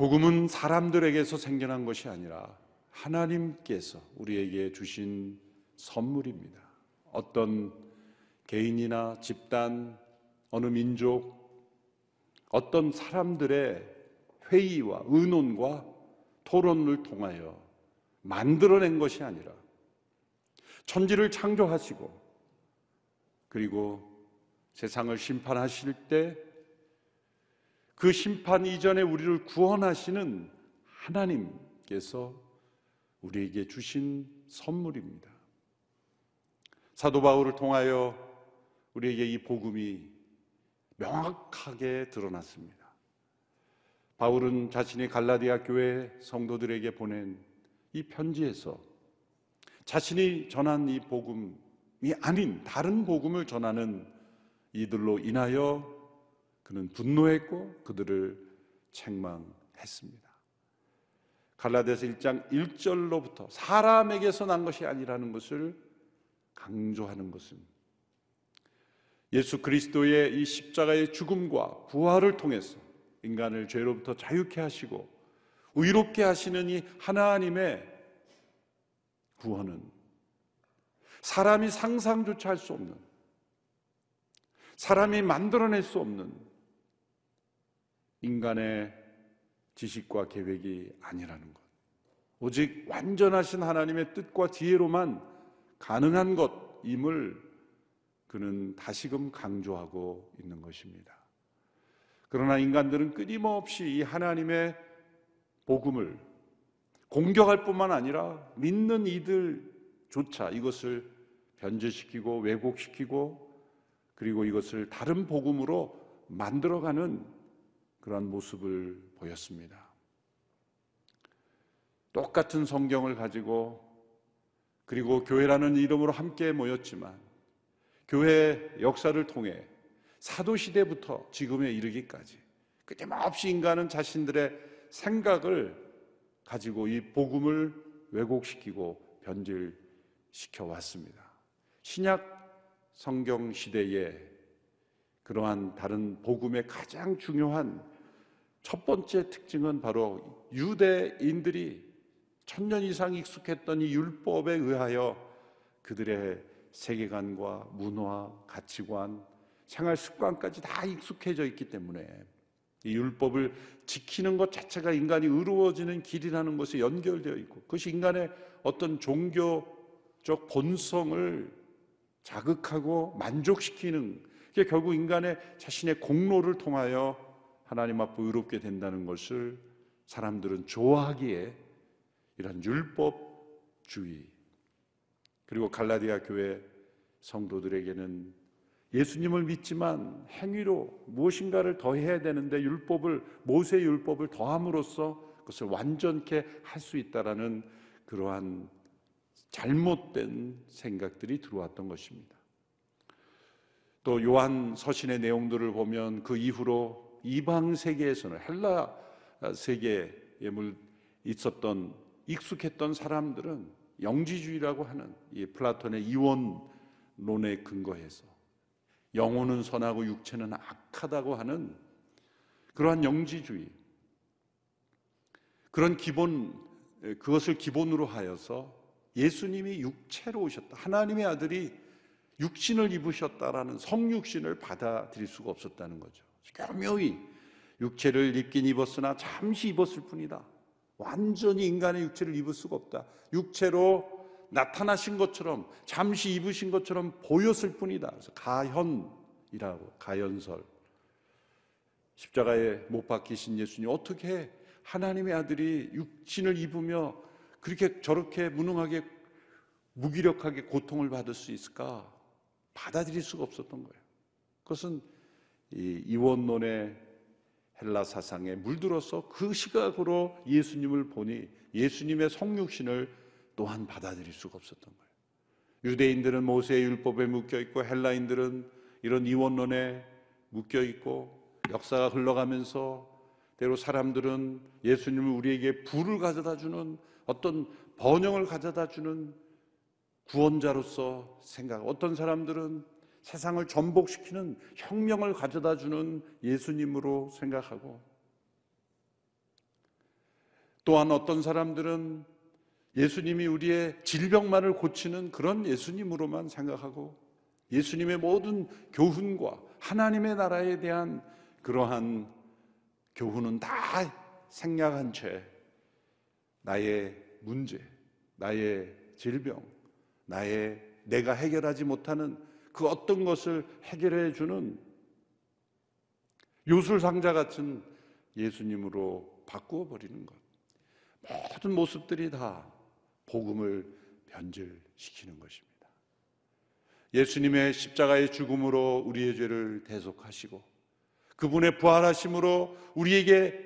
복음은 사람들에게서 생겨난 것이 아니라 하나님께서 우리에게 주신 선물입니다. 어떤 개인이나 집단, 어느 민족, 어떤 사람들의 회의와 의논과 토론을 통하여 만들어낸 것이 아니라 천지를 창조하시고 그리고 세상을 심판하실 때 그 심판 이전에 우리를 구원하시는 하나님께서 우리에게 주신 선물입니다. 사도 바울을 통하여 우리에게 이 복음이 명확하게 드러났습니다. 바울은 자신이 갈라디아 교회 성도들에게 보낸 이 편지에서 자신이 전한 이 복음이 아닌 다른 복음을 전하는 이들로 인하여 그는 분노했고 그들을 책망했습니다. 갈라디아서 1장 1절로부터 사람에게서 난 것이 아니라는 것을 강조하는 것은 예수 그리스도의 이 십자가의 죽음과 부활을 통해서 인간을 죄로부터 자유케 하시고 의롭게 하시는 이 하나님의 구원은 사람이 상상조차 할 수 없는 사람이 만들어낼 수 없는 인간의 지식과 계획이 아니라는 것. 오직 완전하신 하나님의 뜻과 지혜로만 가능한 것임을 그는 다시금 강조하고 있는 것입니다. 그러나 인간들은 끊임없이 이 하나님의 복음을 공격할 뿐만 아니라 믿는 이들조차 이것을 변제시키고 왜곡시키고 그리고 이것을 다른 복음으로 만들어가는 그러한 모습을 보였습니다. 똑같은 성경을 가지고 그리고 교회라는 이름으로 함께 모였지만 교회 역사를 통해 사도 시대부터 지금에 이르기까지 끊임없이 인간은 자신들의 생각을 가지고 이 복음을 왜곡시키고 변질시켜 왔습니다. 신약 성경 시대에 그러한 다른 복음의 가장 중요한 첫 번째 특징은 바로 유대인들이 천년 이상 익숙했던 이 율법에 의하여 그들의 세계관과 문화, 가치관, 생활 습관까지 다 익숙해져 있기 때문에 이 율법을 지키는 것 자체가 인간이 의로워지는 길이라는 것에 연결되어 있고 그것이 인간의 어떤 종교적 본성을 자극하고 만족시키는 게 결국 인간의 자신의 공로를 통하여 하나님 앞에 의롭게 된다는 것을 사람들은 좋아하기에 이런 율법주의 그리고 갈라디아 교회 성도들에게는 예수님을 믿지만 행위로 무엇인가를 더 해야 되는데 율법을 모세 율법을 더함으로써 그것을 완전케 할 수 있다라는 그러한 잘못된 생각들이 들어왔던 것입니다. 또 요한 서신의 내용들을 보면 그 이후로 이방 세계에서는 헬라 세계에 있었던 익숙했던 사람들은 영지주의라고 하는 이 플라톤의 이원론에 근거해서 영혼은 선하고 육체는 악하다고 하는 그러한 영지주의 그런 기본 그것을 기본으로 하여서 예수님이 육체로 오셨다. 하나님의 아들이 육신을 입으셨다라는 성육신을 받아들일 수가 없었다는 거죠. 교묘히 육체를 입긴 입었으나 잠시 입었을 뿐이다. 완전히 인간의 육체를 입을 수가 없다. 육체로 나타나신 것처럼 잠시 입으신 것처럼 보였을 뿐이다. 그래서 가현이라고 가연설. 십자가에 못 박히신 예수님 어떻게 하나님의 아들이 육신을 입으며 그렇게 저렇게 무능하게 무기력하게 고통을 받을 수 있을까? 받아들일 수가 없었던 거예요. 그것은 이 이원론의 헬라 사상에 물들어서 그 시각으로 예수님을 보니 예수님의 성육신을 또한 받아들일 수가 없었던 거예요. 유대인들은 모세의 율법에 묶여 있고 헬라인들은 이런 이원론에 묶여 있고 역사가 흘러가면서 때로 사람들은 예수님을 우리에게 불을 가져다 주는 어떤 번영을 가져다 주는 구원자로서 생각. 어떤 사람들은 세상을 전복시키는 혁명을 가져다 주는 예수님으로 생각하고 또한 어떤 사람들은 예수님이 우리의 질병만을 고치는 그런 예수님으로만 생각하고 예수님의 모든 교훈과 하나님의 나라에 대한 그러한 교훈은 다 생략한 채 나의 문제, 나의 질병, 나의 내가 해결하지 못하는 그 어떤 것을 해결해 주는 요술상자 같은 예수님으로 바꾸어 버리는 것. 모든 모습들이 다 복음을 변질시키는 것입니다. 예수님의 십자가의 죽음으로 우리의 죄를 대속하시고 그분의 부활하심으로 우리에게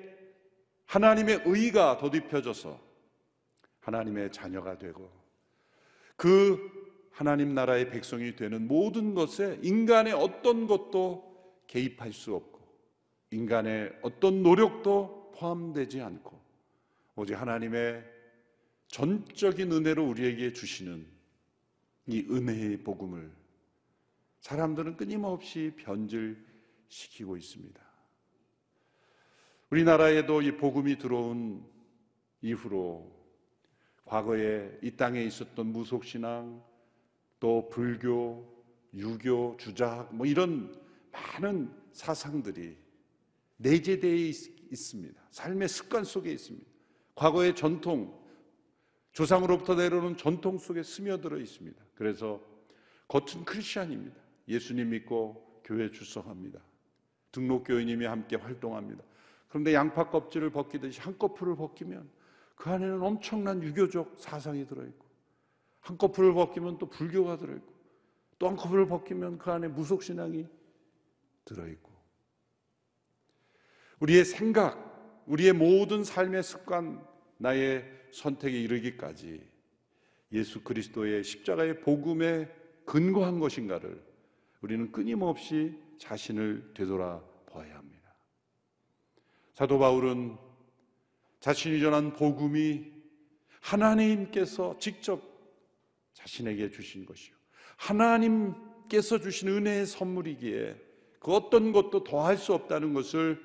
하나님의 의가 덧입혀져서 하나님의 자녀가 되고 그 하나님 나라의 백성이 되는 모든 것에 인간의 어떤 것도 개입할 수 없고 인간의 어떤 노력도 포함되지 않고 오직 하나님의 전적인 은혜로 우리에게 주시는 이 은혜의 복음을 사람들은 끊임없이 변질시키고 있습니다. 우리나라에도 이 복음이 들어온 이후로 과거에 이 땅에 있었던 무속신앙, 또 불교, 유교, 주작, 뭐 이런 많은 사상들이 내재되어 있습니다. 삶의 습관 속에 있습니다. 과거의 전통, 조상으로부터 내려오는 전통 속에 스며들어 있습니다. 그래서 겉은 크리스천입니다. 예수님 믿고 교회 출석합니다. 등록교인님이 함께 활동합니다. 그런데 양파 껍질을 벗기듯이 한꺼풀을 벗기면 그 안에는 엄청난 유교적 사상이 들어있고 한꺼풀을 벗기면 또 불교가 들어있고 또 한꺼풀을 벗기면 그 안에 무속신앙이 들어있고 우리의 생각, 우리의 모든 삶의 습관, 나의 선택에 이르기까지 예수 그리스도의 십자가의 복음에 근거한 것인가를 우리는 끊임없이 자신을 되돌아 보아야 합니다. 사도 바울은 자신이 전한 복음이 하나님께서 직접 자신에게 주신 것이요. 하나님께서 주신 은혜의 선물이기에 그 어떤 것도 더할 수 없다는 것을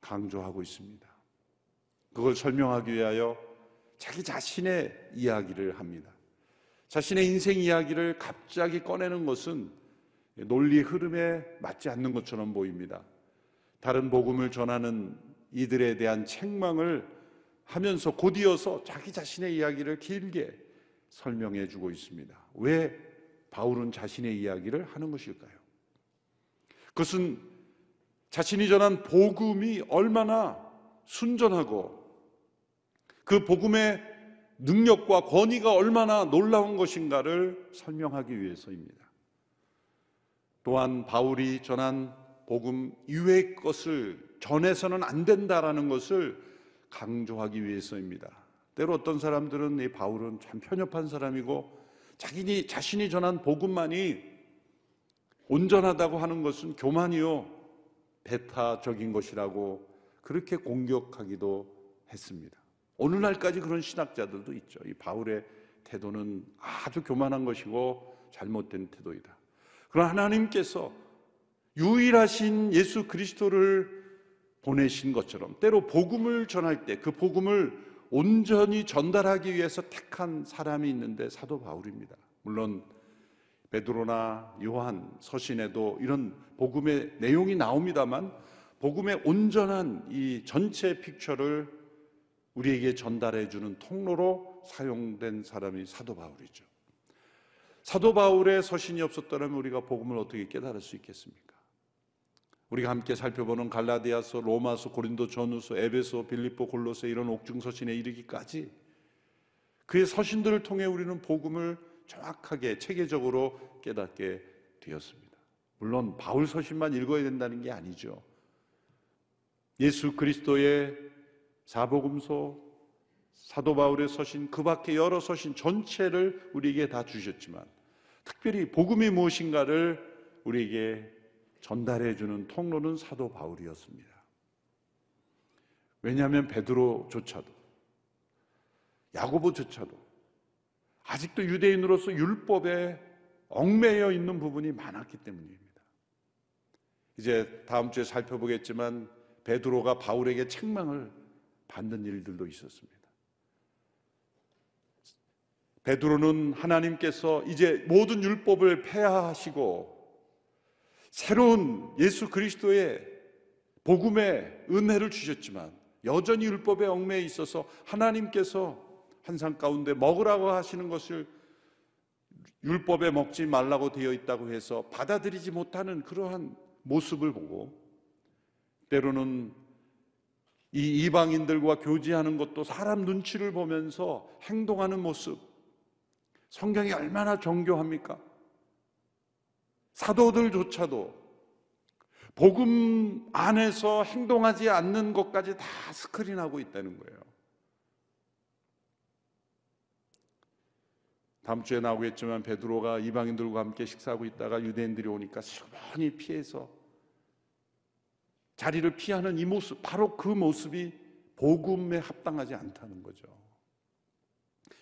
강조하고 있습니다. 그걸 설명하기 위하여 자기 자신의 이야기를 합니다. 자신의 인생 이야기를 갑자기 꺼내는 것은 논리 흐름에 맞지 않는 것처럼 보입니다. 다른 복음을 전하는 이들에 대한 책망을 하면서 곧이어서 자기 자신의 이야기를 길게 설명해 주고 있습니다. 왜 바울은 자신의 이야기를 하는 것일까요? 그것은 자신이 전한 복음이 얼마나 순전하고 그 복음의 능력과 권위가 얼마나 놀라운 것인가를 설명하기 위해서입니다. 또한 바울이 전한 복음 이외의 것을 전해서는 안 된다라는 것을 강조하기 위해서입니다. 때로 어떤 사람들은 이 바울은 참 편협한 사람이고 자기니 자신이 전한 복음만이 온전하다고 하는 것은 교만이요 배타적인 것이라고 그렇게 공격하기도 했습니다. 오늘날까지 그런 신학자들도 있죠. 이 바울의 태도는 아주 교만한 것이고 잘못된 태도이다. 그러나 하나님께서 유일하신 예수 그리스도를 보내신 것처럼 때로 복음을 전할 때 그 복음을 온전히 전달하기 위해서 택한 사람이 있는데 사도 바울입니다. 물론 베드로나 요한 서신에도 이런 복음의 내용이 나옵니다만 복음의 온전한 이 전체 픽처를 우리에게 전달해 주는 통로로 사용된 사람이 사도 바울이죠. 사도 바울의 서신이 없었다면 우리가 복음을 어떻게 깨달을 수 있겠습니까? 우리가 함께 살펴보는 갈라디아서, 로마서, 고린도 전후서, 에베소, 빌립보, 골로새 이런 옥중 서신에 이르기까지 그의 서신들을 통해 우리는 복음을 정확하게 체계적으로 깨닫게 되었습니다. 물론 바울 서신만 읽어야 된다는 게 아니죠. 예수 그리스도의 사복음서, 사도 바울의 서신, 그 밖에 여러 서신 전체를 우리에게 다 주셨지만 특별히 복음이 무엇인가를 우리에게 전달해 주는 통로는 사도 바울이었습니다. 왜냐하면 베드로조차도 야고보조차도 아직도 유대인으로서 율법에 얽매여 있는 부분이 많았기 때문입니다. 이제 다음 주에 살펴보겠지만 베드로가 바울에게 책망을 받는 일들도 있었습니다. 베드로는 하나님께서 이제 모든 율법을 폐하하시고 새로운 예수 그리스도의 복음의 은혜를 주셨지만 여전히 율법의 얽매에 있어서 하나님께서 한상 가운데 먹으라고 하시는 것을 율법에 먹지 말라고 되어 있다고 해서 받아들이지 못하는 그러한 모습을 보고 때로는 이 이방인들과 교제하는 것도 사람 눈치를 보면서 행동하는 모습 성경이 얼마나 정교합니까? 사도들조차도 복음 안에서 행동하지 않는 것까지 다 스크린하고 있다는 거예요. 다음 주에 나오겠지만 베드로가 이방인들과 함께 식사하고 있다가 유대인들이 오니까 슬그머니 피해서 자리를 피하는 이 모습, 바로 그 모습이 복음에 합당하지 않다는 거죠.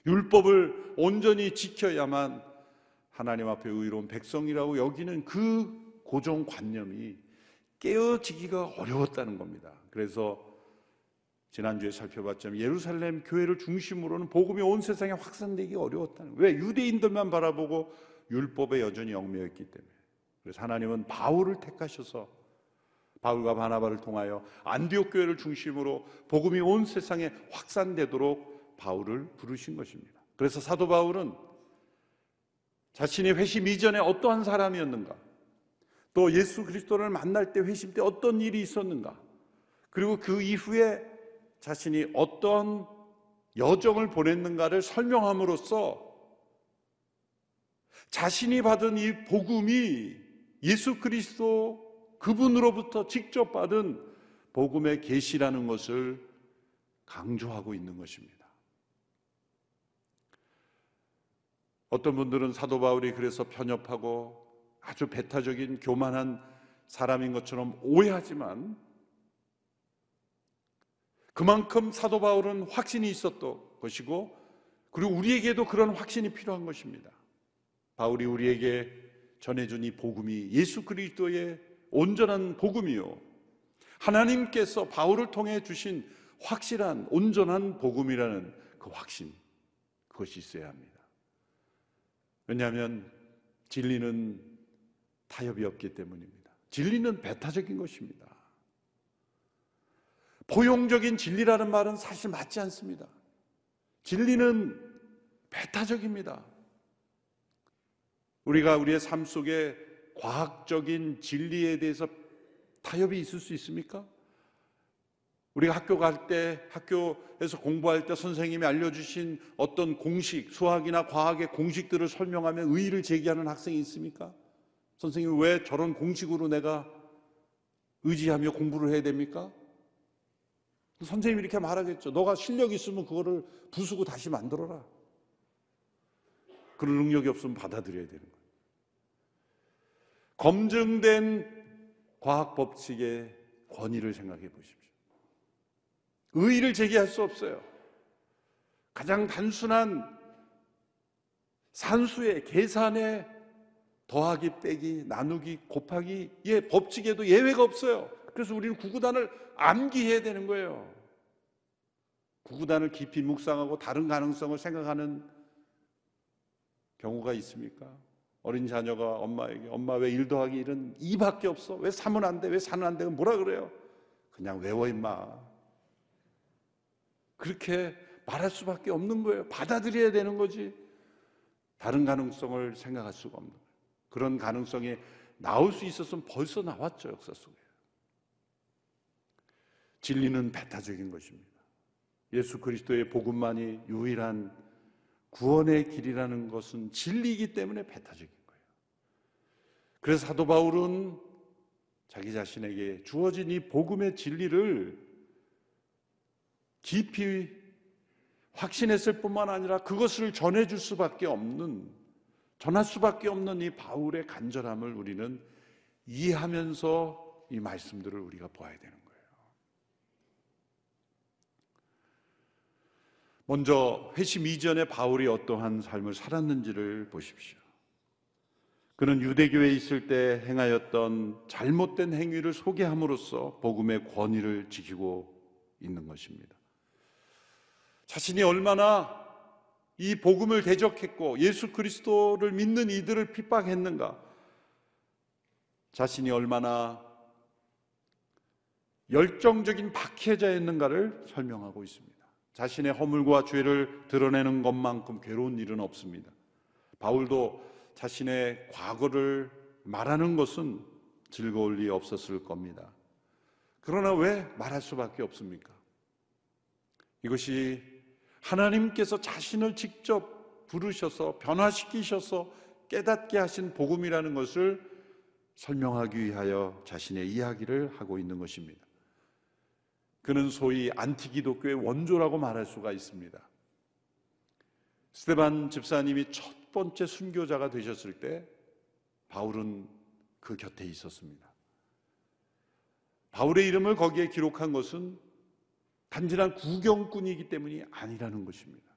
율법을 온전히 지켜야만 하나님 앞에 의로운 백성이라고 여기는 그 고정관념이 깨어지기가 어려웠다는 겁니다. 그래서 지난주에 살펴봤지만 예루살렘 교회를 중심으로는 복음이 온 세상에 확산되기 어려웠다는 거예요. 왜? 유대인들만 바라보고 율법에 여전히 얽매였기 때문에. 그래서 하나님은 바울을 택하셔서 바울과 바나바를 통하여 안디옥 교회를 중심으로 복음이 온 세상에 확산되도록 바울을 부르신 것입니다. 그래서 사도 바울은 자신이 회심 이전에 어떠한 사람이었는가? 또 예수 그리스도를 만날 때 회심 때 어떤 일이 있었는가? 그리고 그 이후에 자신이 어떤 여정을 보냈는가를 설명함으로써 자신이 받은 이 복음이 예수 그리스도 그분으로부터 직접 받은 복음의 계시라는 것을 강조하고 있는 것입니다. 어떤 분들은 사도 바울이 그래서 편협하고 아주 배타적인 교만한 사람인 것처럼 오해하지만 그만큼 사도 바울은 확신이 있었던 것이고 그리고 우리에게도 그런 확신이 필요한 것입니다. 바울이 우리에게 전해준 이 복음이 예수 그리스도의 온전한 복음이요. 하나님께서 바울을 통해 주신 확실한 온전한 복음이라는 그 확신 그것이 있어야 합니다. 왜냐하면 진리는 타협이 없기 때문입니다. 진리는 배타적인 것입니다. 포용적인 진리라는 말은 사실 맞지 않습니다. 진리는 배타적입니다. 우리가 우리의 삶 속에 과학적인 진리에 대해서 타협이 있을 수 있습니까? 우리가 학교 갈 때, 학교에서 공부할 때 선생님이 알려주신 어떤 공식, 수학이나 과학의 공식들을 설명하며 의의를 제기하는 학생이 있습니까? 선생님, 왜 저런 공식으로 내가 의지하며 공부를 해야 됩니까? 선생님이 이렇게 말하겠죠. 너가 실력 있으면 그거를 부수고 다시 만들어라. 그런 능력이 없으면 받아들여야 되는 거예요. 검증된 과학 법칙의 권위를 생각해 보십시오. 의의를 제기할 수 없어요. 가장 단순한 산수의 계산의 더하기, 빼기, 나누기, 곱하기의 법칙에도 예외가 없어요. 그래서 우리는 구구단을 암기해야 되는 거예요. 구구단을 깊이 묵상하고 다른 가능성을 생각하는 경우가 있습니까? 어린 자녀가 엄마에게 엄마 왜1 더하기 1은 2밖에 없어? 왜 3은 안 돼? 왜 4는 안 돼? 뭐라 그래요? 그냥 외워 임마. 그렇게 말할 수밖에 없는 거예요. 받아들여야 되는 거지. 다른 가능성을 생각할 수가 없는 거예요. 그런 가능성이 나올 수 있었으면 벌써 나왔죠, 역사 속에. 진리는 배타적인 것입니다. 예수 그리스도의 복음만이 유일한 구원의 길이라는 것은 진리이기 때문에 배타적인 거예요. 그래서 사도 바울은 자기 자신에게 주어진 이 복음의 진리를 깊이 확신했을 뿐만 아니라 그것을 전해줄 수밖에 없는, 전할 수밖에 없는 이 바울의 간절함을 우리는 이해하면서 이 말씀들을 우리가 보아야 되는 거예요. 먼저 회심 이전에 바울이 어떠한 삶을 살았는지를 보십시오. 그는 유대교에 있을 때 행하였던 잘못된 행위를 소개함으로써 복음의 권위를 지키고 있는 것입니다. 자신이 얼마나 이 복음을 대적했고 예수 그리스도를 믿는 이들을 핍박했는가? 자신이 얼마나 열정적인 박해자였는가를 설명하고 있습니다. 자신의 허물과 죄를 드러내는 것만큼 괴로운 일은 없습니다. 바울도 자신의 과거를 말하는 것은 즐거울 리 없었을 겁니다. 그러나 왜 말할 수밖에 없습니까? 이것이 하나님께서 자신을 직접 부르셔서 변화시키셔서 깨닫게 하신 복음이라는 것을 설명하기 위하여 자신의 이야기를 하고 있는 것입니다. 그는 소위 안티기독교의 원조라고 말할 수가 있습니다. 스테반 집사님이 첫 번째 순교자가 되셨을 때 바울은 그 곁에 있었습니다. 바울의 이름을 거기에 기록한 것은 단순한 구경꾼이기 때문이 아니라는 것입니다.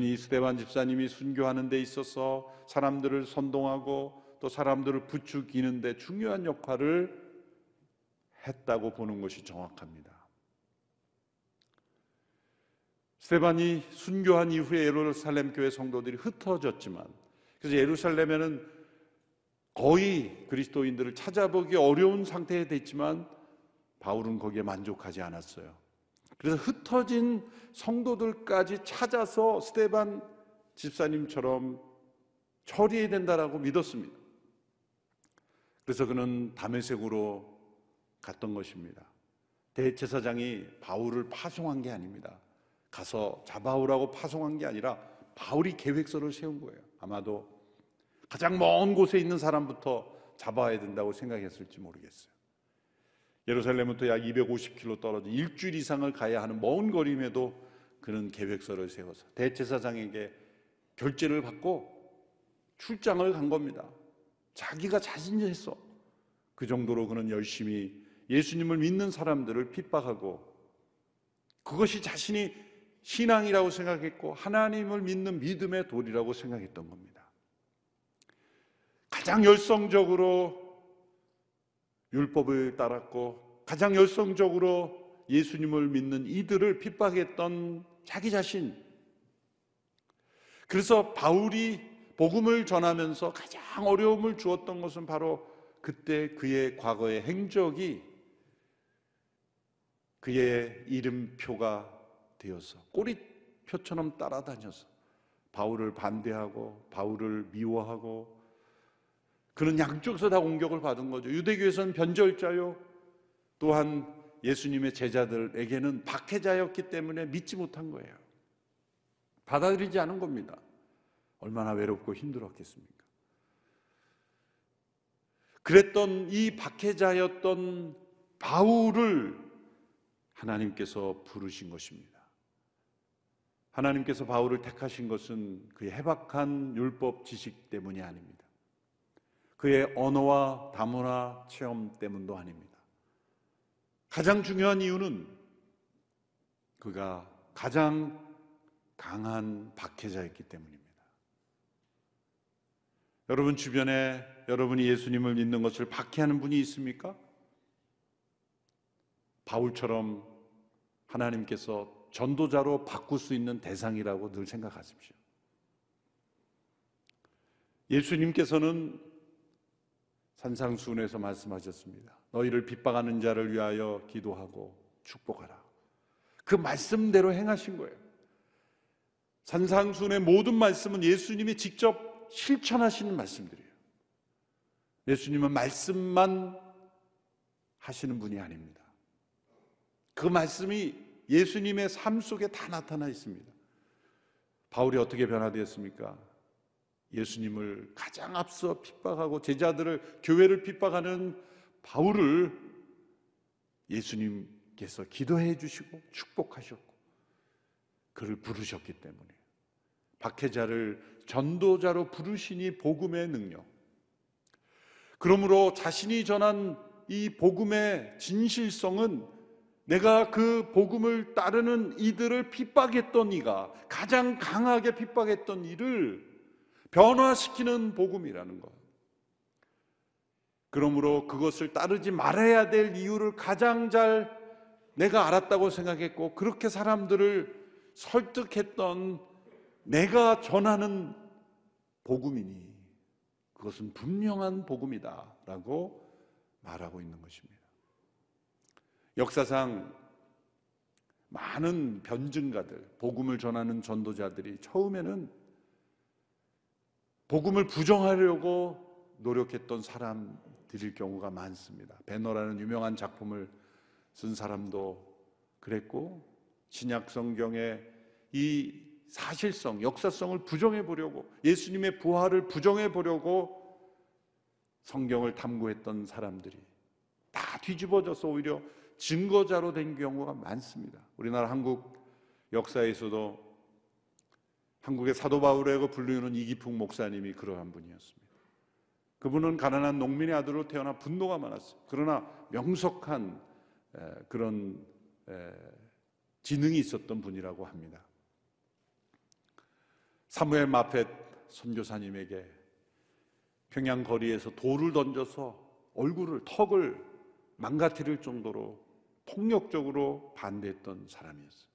이 스테반 집사님이 순교하는 데 있어서 사람들을 선동하고 또 사람들을 부추기는 데 중요한 역할을 했다고 보는 것이 정확합니다. 스테반이 순교한 이후에 예루살렘 교회 성도들이 흩어졌지만 그래서 예루살렘에는 거의 그리스도인들을 찾아보기 어려운 상태에 됐지만 바울은 거기에 만족하지 않았어요. 그래서 흩어진 성도들까지 찾아서 스테반 집사님처럼 처리해야 된다라고 믿었습니다. 그래서 그는 담에색으로 갔던 것입니다. 대제사장이 바울을 파송한 게 아닙니다. 가서 잡아오라고 파송한 게 아니라 바울이 계획서를 세운 거예요. 아마도 가장 먼 곳에 있는 사람부터 잡아야 된다고 생각했을지 모르겠어요. 예루살렘부터 약 250km 떨어진 일주일 이상을 가야 하는 먼 거리임에도 그는 계획서를 세워서 대제사장에게 결제를 받고 출장을 간 겁니다. 자기가 자신이 했어. 그 정도로 그는 열심히 예수님을 믿는 사람들을 핍박하고 그것이 자신이 신앙이라고 생각했고 하나님을 믿는 믿음의 도리라고 생각했던 겁니다. 가장 열성적으로 율법을 따랐고 가장 열성적으로 예수님을 믿는 이들을 핍박했던 자기 자신. 그래서 바울이 복음을 전하면서 가장 어려움을 주었던 것은 바로 그때 그의 과거의 행적이 그의 이름표가 되어서 꼬리표처럼 따라다녀서 바울을 반대하고 바울을 미워하고 그는 양쪽에서 다 공격을 받은 거죠. 유대교에서는 변절자요. 또한 예수님의 제자들에게는 박해자였기 때문에 믿지 못한 거예요. 받아들이지 않은 겁니다. 얼마나 외롭고 힘들었겠습니까? 그랬던 이 박해자였던 바울을 하나님께서 부르신 것입니다. 하나님께서 바울을 택하신 것은 그의 해박한 율법 지식 때문이 아닙니다. 그의 언어와 다문화 체험 때문도 아닙니다. 가장 중요한 이유는 그가 가장 강한 박해자였기 때문입니다. 여러분 주변에 여러분이 예수님을 믿는 것을 박해하는 분이 있습니까? 바울처럼 하나님께서 전도자로 바꿀 수 있는 대상이라고 늘 생각하십시오. 예수님께서는 산상순에서 말씀하셨습니다. 너희를 핍박하는 자를 위하여 기도하고 축복하라. 그 말씀대로 행하신 거예요. 산상순의 모든 말씀은 예수님이 직접 실천하시는 말씀들이에요. 예수님은 말씀만 하시는 분이 아닙니다. 그 말씀이 예수님의 삶 속에 다 나타나 있습니다. 바울이 어떻게 변화되었습니까? 예수님을 가장 앞서 핍박하고 제자들을 교회를 핍박하는 바울을 예수님께서 기도해 주시고 축복하셨고 그를 부르셨기 때문에 박해자를 전도자로 부르시니 복음의 능력. 그러므로 자신이 전한 이 복음의 진실성은 내가 그 복음을 따르는 이들을 핍박했던 이가 가장 강하게 핍박했던 이를 변화시키는 복음이라는 것. 그러므로 그것을 따르지 말아야 될 이유를 가장 잘 내가 알았다고 생각했고 그렇게 사람들을 설득했던 내가 전하는 복음이니 그것은 분명한 복음이다라고 말하고 있는 것입니다. 역사상 많은 변증가들, 복음을 전하는 전도자들이 처음에는 복음을 부정하려고 노력했던 사람들일 경우가 많습니다. 배너라는 유명한 작품을 쓴 사람도 그랬고 신약 성경의 이 사실성, 역사성을 부정해 보려고 예수님의 부활을 부정해 보려고 성경을 탐구했던 사람들이 다 뒤집어져서 오히려 증거자로 된 경우가 많습니다. 우리나라 한국 역사에서도 한국의 사도 바울이라고 불리는 이기풍 목사님이 그러한 분이었습니다. 그분은 가난한 농민의 아들로 태어나 분노가 많았어요. 그러나 명석한 그런 지능이 있었던 분이라고 합니다. 사무엘 마펫 선교사님에게 평양 거리에서 돌을 던져서 얼굴을 턱을 망가뜨릴 정도로 폭력적으로 반대했던 사람이었어요.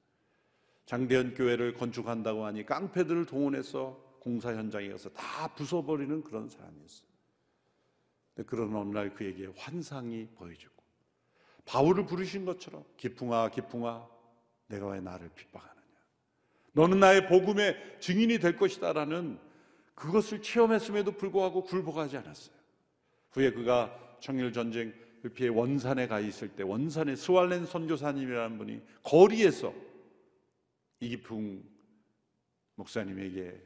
장대현 교회를 건축한다고 하니 깡패들을 동원해서 공사 현장에 가서 다 부숴버리는 그런 사람이었어요. 그런 어느 날 그에게 환상이 보여지고 바울을 부르신 것처럼 기풍아 기풍아 내가 왜 나를 핍박하느냐 너는 나의 복음의 증인이 될 것이다라는 그것을 체험했음에도 불구하고 굴복하지 않았어요. 후에 그가 청일 전쟁 피해 원산에 가 있을 때 원산에 스왈렌 선교사님이라는 분이 거리에서 이기풍 목사님에게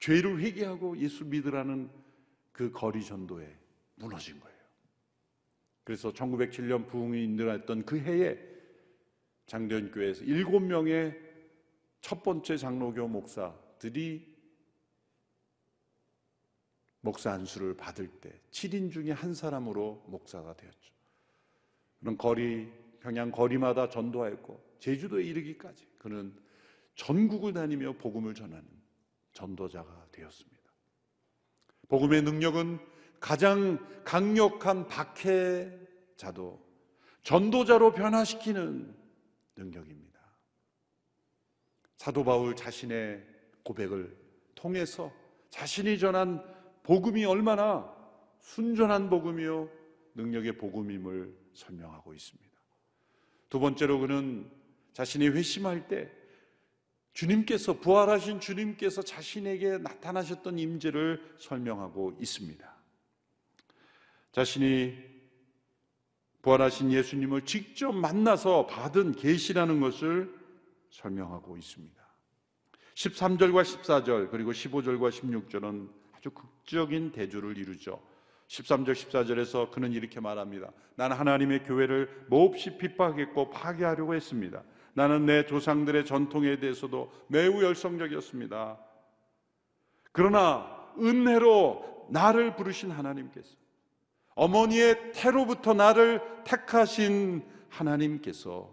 죄를 회개하고 예수 믿으라는 그 거리 전도에 무너진 거예요. 그래서 1907년 부흥이 일어났던 그 해에 장대현 교회에서 일곱 명의 첫 번째 장로교 목사들이 목사 안수를 받을 때 7인 중에 한 사람으로 목사가 되었죠. 그런 거리 평양 거리마다 전도하였고 제주도에 이르기까지 그는 전국을 다니며 복음을 전하는 전도자가 되었습니다. 복음의 능력은 가장 강력한 박해자도 전도자로 변화시키는 능력입니다. 사도 바울 자신의 고백을 통해서 자신이 전한 복음이 얼마나 순전한 복음이요 능력의 복음임을 설명하고 있습니다. 두 번째로 그는 자신이 회심할 때 주님께서 부활하신 주님께서 자신에게 나타나셨던 임재를 설명하고 있습니다. 자신이 부활하신 예수님을 직접 만나서 받은 계시라는 것을 설명하고 있습니다. 13절과 14절 그리고 15절과 16절은 아주 극적인 대조를 이루죠. 13절 14절에서 그는 이렇게 말합니다. 나는 하나님의 교회를 몹시 핍박했고 파괴하려고 했습니다. 나는 내 조상들의 전통에 대해서도 매우 열성적이었습니다. 그러나 은혜로 나를 부르신 하나님께서 어머니의 태로부터 나를 택하신 하나님께서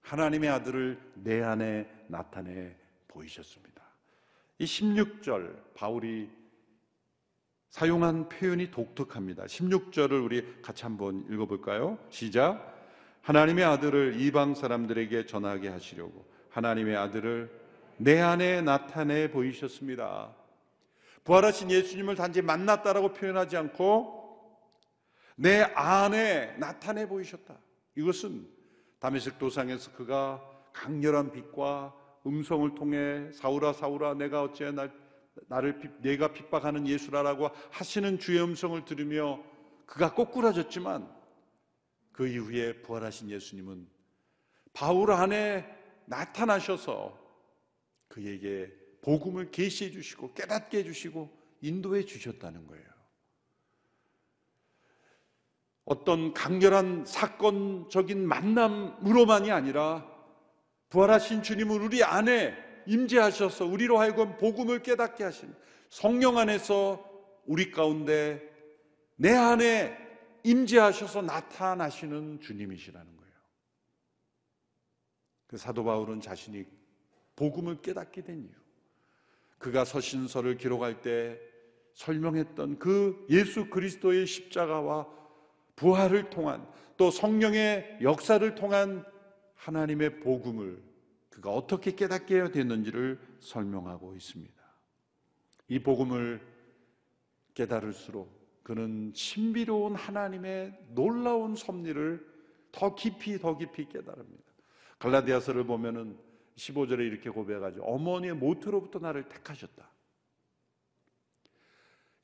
하나님의 아들을 내 안에 나타내 보이셨습니다. 이 16절 바울이 사용한 표현이 독특합니다. 16절을 우리 같이 한번 읽어볼까요? 시작. 하나님의 아들을 이방 사람들에게 전하게 하시려고 하나님의 아들을 내 안에 나타내 보이셨습니다. 부활하신 예수님을 단지 만났다라고 표현하지 않고 내 안에 나타내 보이셨다. 이것은 다메섹 도상에서 그가 강렬한 빛과 음성을 통해 사울아 사울아 내가 어찌 날 나를 내가 핍박하는 예수라라고 하시는 주의 음성을 들으며 그가 꼬꾸라졌지만 그 이후에 부활하신 예수님은 바울 안에 나타나셔서 그에게 복음을 계시해 주시고 깨닫게 해 주시고 인도해 주셨다는 거예요. 어떤 강렬한 사건적인 만남으로만이 아니라 부활하신 주님은 우리 안에 임재하셔서 우리로 하여금 복음을 깨닫게 하신 성령 안에서 우리 가운데 내 안에 임재하셔서 나타나시는 주님이시라는 거예요. 그 사도 바울은 자신이 복음을 깨닫게 된 이유. 그가 서신서를 기록할 때 설명했던 그 예수 그리스도의 십자가와 부활을 통한 또 성령의 역사를 통한 하나님의 복음을 그가 어떻게 깨닫게 됐는지를 설명하고 있습니다. 이 복음을 깨달을수록 그는 신비로운 하나님의 놀라운 섭리를 더 깊이 더 깊이 깨달습니다. 갈라디아서를 보면은 15절에 이렇게 고백하죠. 어머니의 모태로부터 나를 택하셨다.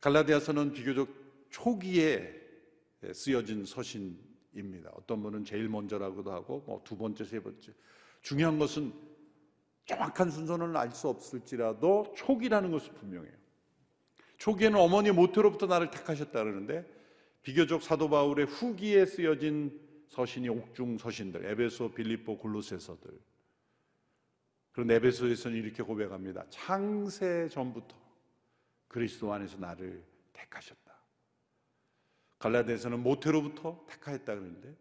갈라디아서는 비교적 초기에 쓰여진 서신입니다. 어떤 분은 제일 먼저라고도 하고 뭐 두 번째, 세 번째. 중요한 것은 정확한 순서는 알 수 없을지라도 초기라는 것은 분명해요. 초기에는 어머니 모태로부터 나를 택하셨다 그러는데 비교적 사도 바울의 후기에 쓰여진 서신이 옥중 서신들, 에베소, 빌립보, 골로새서들. 그런 에베소에서는 이렇게 고백합니다. 창세 전부터 그리스도 안에서 나를 택하셨다. 갈라디아서는 모태로부터 택하였다 그러는데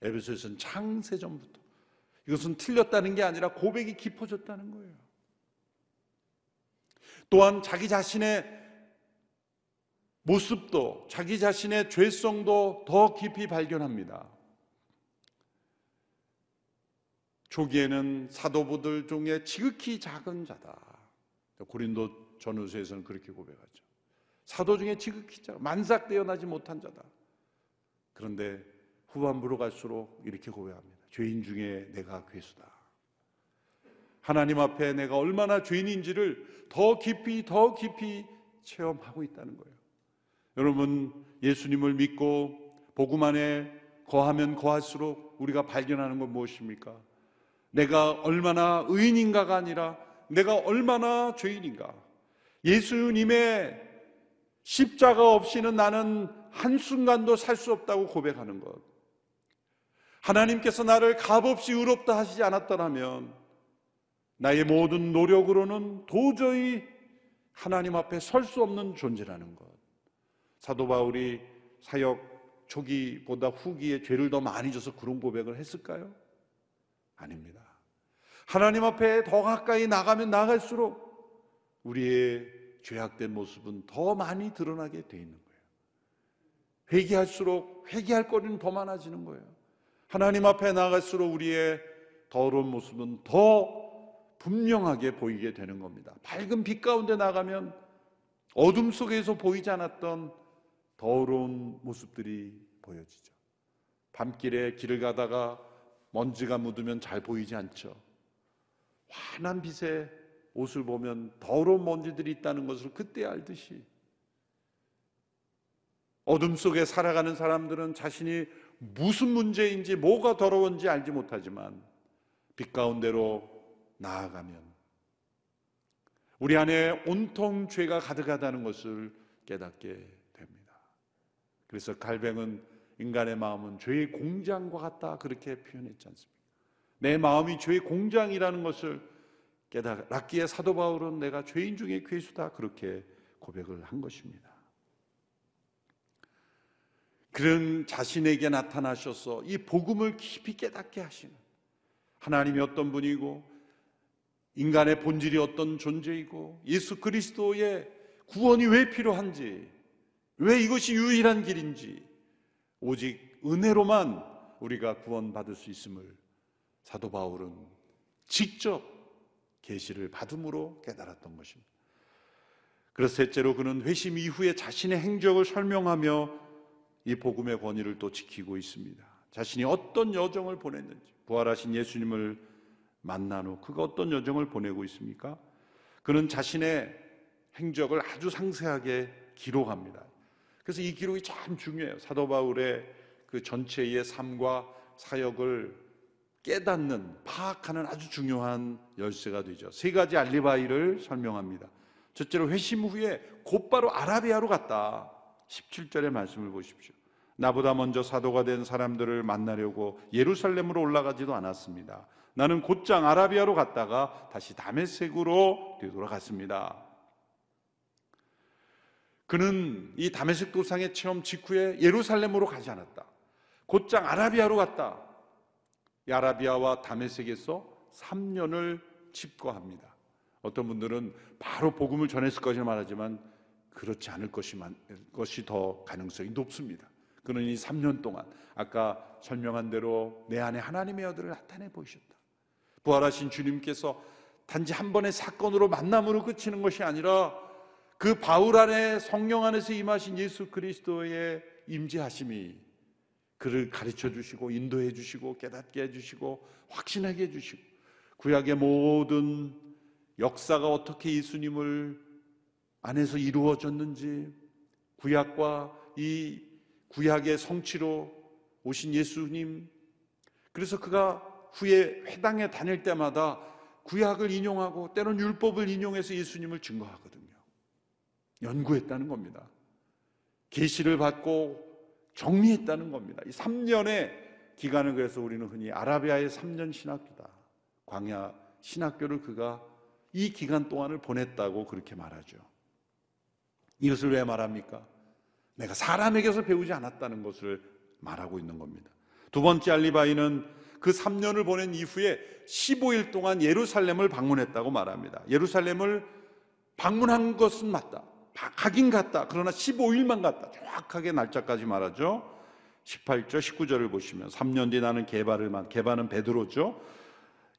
에베소에서는 창세 전부터 이것은 틀렸다는 게 아니라 고백이 깊어졌다는 거예요. 또한 자기 자신의 모습도 자기 자신의 죄성도 더 깊이 발견합니다. 초기에는 사도부들 중에 지극히 작은 자다. 고린도 전후서에서는 그렇게 고백하죠. 사도 중에 지극히 작은 만삭 되어 나지 못한 자다. 그런데 후반부로 갈수록 이렇게 고백합니다. 죄인 중에 내가 괴수다. 하나님 앞에 내가 얼마나 죄인인지를 더 깊이 더 깊이 체험하고 있다는 거예요. 여러분 예수님을 믿고 복음 안에 거하면 거할수록 우리가 발견하는 건 무엇입니까? 내가 얼마나 의인인가가 아니라 내가 얼마나 죄인인가. 예수님의 십자가 없이는 나는 한순간도 살 수 없다고 고백하는 것. 하나님께서 나를 값없이 의롭다 하시지 않았더라면 나의 모든 노력으로는 도저히 하나님 앞에 설 수 없는 존재라는 것. 사도 바울이 사역 초기보다 후기에 죄를 더 많이 져서 그런 고백을 했을까요? 아닙니다. 하나님 앞에 더 가까이 나가면 나갈수록 우리의 죄악된 모습은 더 많이 드러나게 돼 있는 거예요. 회개할수록 회개할 거리는 더 많아지는 거예요. 하나님 앞에 나갈수록 우리의 더러운 모습은 더 분명하게 보이게 되는 겁니다. 밝은 빛 가운데 나가면 어둠 속에서 보이지 않았던 더러운 모습들이 보여지죠. 밤길에 길을 가다가 먼지가 묻으면 잘 보이지 않죠. 환한 빛에 옷을 보면 더러운 먼지들이 있다는 것을 그때 알듯이 어둠 속에 살아가는 사람들은 자신이 무슨 문제인지 뭐가 더러운지 알지 못하지만 빛 가운데로 나아가면 우리 안에 온통 죄가 가득하다는 것을 깨닫게. 그래서 갈뱅은 인간의 마음은 죄의 공장과 같다 그렇게 표현했지 않습니까? 내 마음이 죄의 공장이라는 것을 깨달았기에 사도 바울은 내가 죄인 중에 괴수다 그렇게 고백을 한 것입니다. 그런 자신에게 나타나셔서 이 복음을 깊이 깨닫게 하시는 하나님이 어떤 분이고 인간의 본질이 어떤 존재이고 예수 그리스도의 구원이 왜 필요한지 왜 이것이 유일한 길인지 오직 은혜로만 우리가 구원받을 수 있음을 사도 바울은 직접 계시를 받음으로 깨달았던 것입니다. 그래서 셋째로 그는 회심 이후에 자신의 행적을 설명하며 이 복음의 권위를 또 지키고 있습니다. 자신이 어떤 여정을 보냈는지 부활하신 예수님을 만난 후 그가 어떤 여정을 보내고 있습니까? 그는 자신의 행적을 아주 상세하게 기록합니다. 그래서 이 기록이 참 중요해요. 사도 바울의 그 전체의 삶과 사역을 깨닫는, 파악하는 아주 중요한 열쇠가 되죠. 세 가지 알리바이를 설명합니다. 첫째로 회심 후에 곧바로 아라비아로 갔다. 17절의 말씀을 보십시오. 나보다 먼저 사도가 된 사람들을 만나려고 예루살렘으로 올라가지도 않았습니다. 나는 곧장 아라비아로 갔다가 다시 다메섹으로 되돌아갔습니다. 그는 이 다메섹 도상의 체험 직후에 예루살렘으로 가지 않았다. 곧장 아라비아로 갔다. 이 아라비아와 다메섹에서 3년을 집거합니다. 어떤 분들은 바로 복음을 전했을 것이 말하지만 그렇지 않을 것이만, 것이 더 가능성이 높습니다. 그는 이 3년 동안 아까 설명한 대로 내 안에 하나님의 여들을 나타내 보이셨다. 부활하신 주님께서 단지 한 번의 사건으로 만남으로 그치는 것이 아니라 그 바울 안에 성령 안에서 임하신 예수 그리스도의 임재하심이 그를 가르쳐 주시고 인도해 주시고 깨닫게 해 주시고 확신하게 해 주시고 구약의 모든 역사가 어떻게 예수님을 안에서 이루어졌는지 구약과 이 구약의 성취로 오신 예수님 그래서 그가 후에 회당에 다닐 때마다 구약을 인용하고 때론 율법을 인용해서 예수님을 증거하거든요. 연구했다는 겁니다. 계시를 받고 정리했다는 겁니다. 이 3년의 기간을 그래서 우리는 흔히 아라비아의 3년 신학교다. 광야 신학교를 그가 이 기간 동안을 보냈다고 그렇게 말하죠. 이것을 왜 말합니까? 내가 사람에게서 배우지 않았다는 것을 말하고 있는 겁니다. 두 번째 알리바이는 그 3년을 보낸 이후에 15일 동안 예루살렘을 방문했다고 말합니다. 예루살렘을 방문한 것은 맞다. 가긴 갔다. 그러나 15일만 갔다. 정확하게 날짜까지 말하죠. 18절, 19절을 보시면 3년 뒤 나는 개발을 만, 개발은 베드로죠.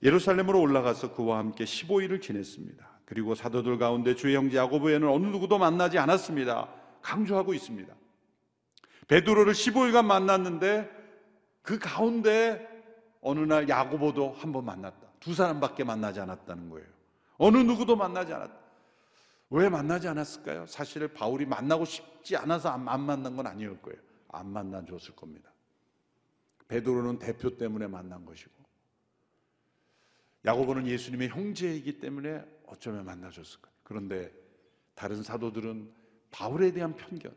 예루살렘으로 올라가서 그와 함께 15일을 지냈습니다. 그리고 사도들 가운데 주의 형제 야고보에는 어느 누구도 만나지 않았습니다. 강조하고 있습니다. 베드로를 15일간 만났는데 그 가운데 어느 날 야고보도 한 번 만났다. 두 사람밖에 만나지 않았다는 거예요. 어느 누구도 만나지 않았다. 왜 만나지 않았을까요? 사실 바울이 만나고 싶지 않아서 안, 만난 건 아니었을 거예요. 안 만나 줬을 겁니다. 베드로는 대표 때문에 만난 것이고 야고보는 예수님의 형제이기 때문에 어쩌면 만나 줬을 거예요. 그런데 다른 사도들은 바울에 대한 편견,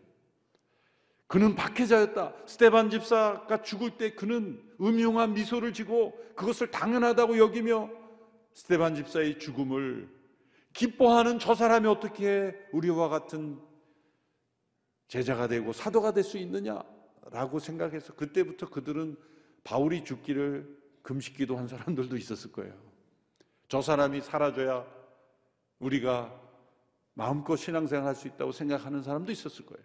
그는 박해자였다. 스테반 집사가 죽을 때 그는 음흉한 미소를 지고 그것을 당연하다고 여기며 스테반 집사의 죽음을 기뻐하는 저 사람이 어떻게 우리와 같은 제자가 되고 사도가 될 수 있느냐라고 생각해서 그때부터 그들은 바울이 죽기를 금식기도 한 사람들도 있었을 거예요. 저 사람이 사라져야 우리가 마음껏 신앙생활 할 수 있다고 생각하는 사람도 있었을 거예요.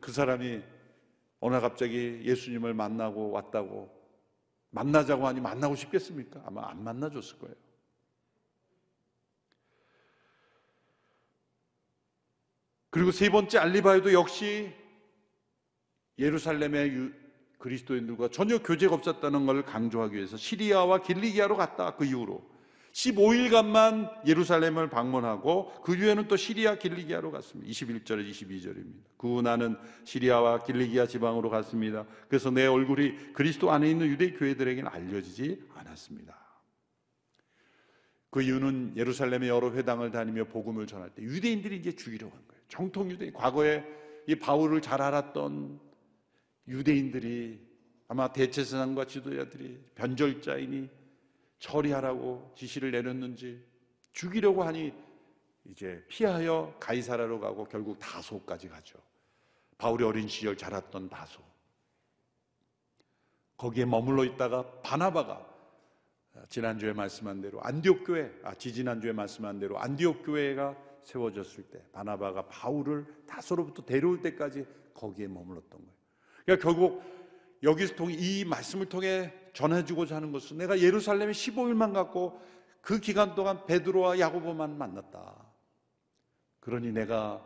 그 사람이 어느 갑자기 예수님을 만나고 왔다고 만나자고 하니 만나고 싶겠습니까? 아마 안 만나줬을 거예요. 그리고 세 번째 알리바이도 역시 예루살렘의 그리스도인들과 전혀 교제가 없었다는 것을 강조하기 위해서 시리아와 길리기아로 갔다 그 이후로 15일간만 예루살렘을 방문하고 그 뒤에는 또 시리아 길리기아로 갔습니다. 21절에 22절입니다. 그 후 나는 시리아와 길리기아 지방으로 갔습니다. 그래서 내 얼굴이 그리스도 안에 있는 유대 교회들에게는 알려지지 않았습니다. 그 이유는 예루살렘의 여러 회당을 다니며 복음을 전할 때 유대인들이 이제 죽이려고 한 거예요. 정통 유대인. 과거에 이 바울을 잘 알았던 유대인들이 아마 대체사장과 지도자들이 변절자이니 처리하라고 지시를 내렸는지 죽이려고 하니 이제 피하여 가이사라로 가고 결국 다소까지 가죠. 바울이 어린 시절 자랐던 다소. 거기에 머물러 있다가 바나바가 지난주에 말씀한 대로 안디옥 교회, 아 지지난주에 말씀한 대로 안디옥 교회가 세워졌을 때 바나바가 바울을 다소로부터 데려올 때까지 거기에 머물렀던 거예요. 그러니까 결국 여기서 통해 이 말씀을 통해 전해주고자 하는 것은 내가 예루살렘에 15일만 갔고 그 기간 동안 베드로와 야고보만 만났다. 그러니 내가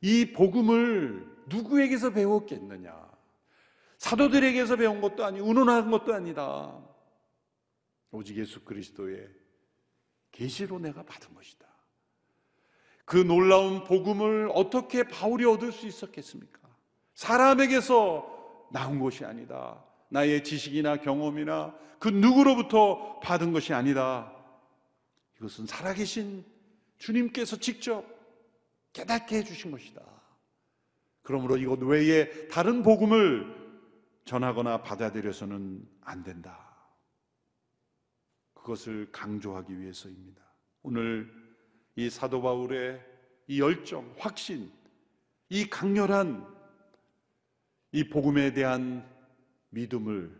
이 복음을 누구에게서 배웠겠느냐? 사도들에게서 배운 것도 아니고 운운한 것도 아니다. 오직 예수 그리스도의 계시로 내가 받은 것이다. 그 놀라운 복음을 어떻게 바울이 얻을 수 있었겠습니까? 사람에게서 나온 것이 아니다. 나의 지식이나 경험이나 그 누구로부터 받은 것이 아니다. 이것은 살아계신 주님께서 직접 깨닫게 해주신 것이다. 그러므로 이것 외에 다른 복음을 전하거나 받아들여서는 안 된다. 그것을 강조하기 위해서입니다. 오늘 이 사도 바울의 이 열정, 확신, 이 강렬한 이 복음에 대한 믿음을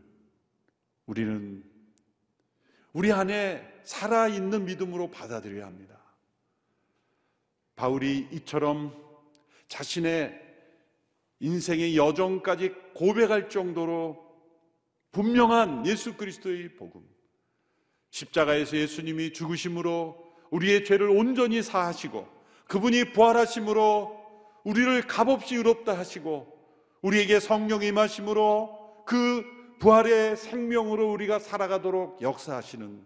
우리는 우리 안에 살아있는 믿음으로 받아들여야 합니다. 바울이 이처럼 자신의 인생의 여정까지 고백할 정도로 분명한 예수 그리스도의 복음, 십자가에서 예수님이 죽으심으로 우리의 죄를 온전히 사하시고 그분이 부활하심으로 우리를 값없이 의롭다 하시고 우리에게 성령이 임하심으로 그 부활의 생명으로 우리가 살아가도록 역사하시는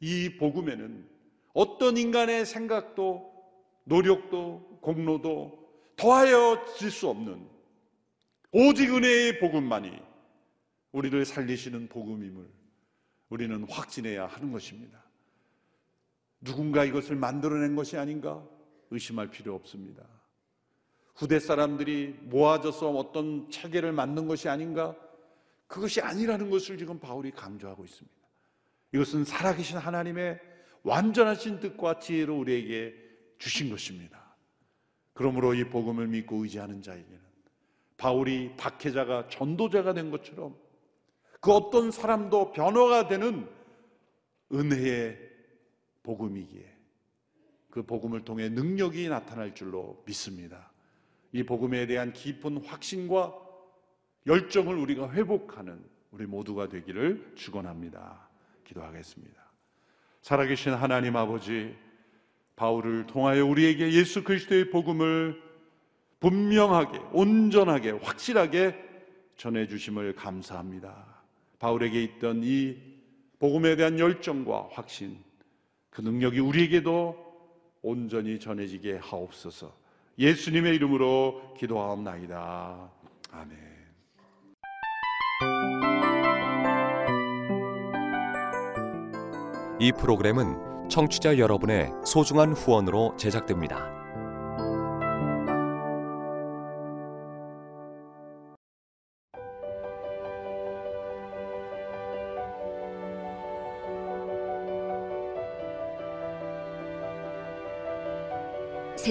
이 복음에는 어떤 인간의 생각도 노력도 공로도 더하여질 수 없는 오직 은혜의 복음만이 우리를 살리시는 복음임을 우리는 확신해야 하는 것입니다. 누군가 이것을 만들어낸 것이 아닌가 의심할 필요 없습니다. 후대 사람들이 모아져서 어떤 체계를 만든 것이 아닌가 그것이 아니라는 것을 지금 바울이 강조하고 있습니다. 이것은 살아계신 하나님의 완전하신 뜻과 지혜로 우리에게 주신 것입니다. 그러므로 이 복음을 믿고 의지하는 자에게는 바울이 박해자가 전도자가 된 것처럼 그 어떤 사람도 변화가 되는 은혜의 복음이기에 그 복음을 통해 능력이 나타날 줄로 믿습니다. 이 복음에 대한 깊은 확신과 열정을 우리가 회복하는 우리 모두가 되기를 축원합니다. 기도하겠습니다. 살아계신 하나님 아버지 바울을 통하여 우리에게 예수 그리스도의 복음을 분명하게 온전하게 확실하게 전해 주심을 감사합니다. 바울에게 있던 이 복음에 대한 열정과 확신 그 능력이 우리에게도 온전히 전해지게 하옵소서. 예수님의 이름으로 기도하옵나이다. 아멘. 이 프로그램은 청취자 여러분의 소중한 후원으로 제작됩니다.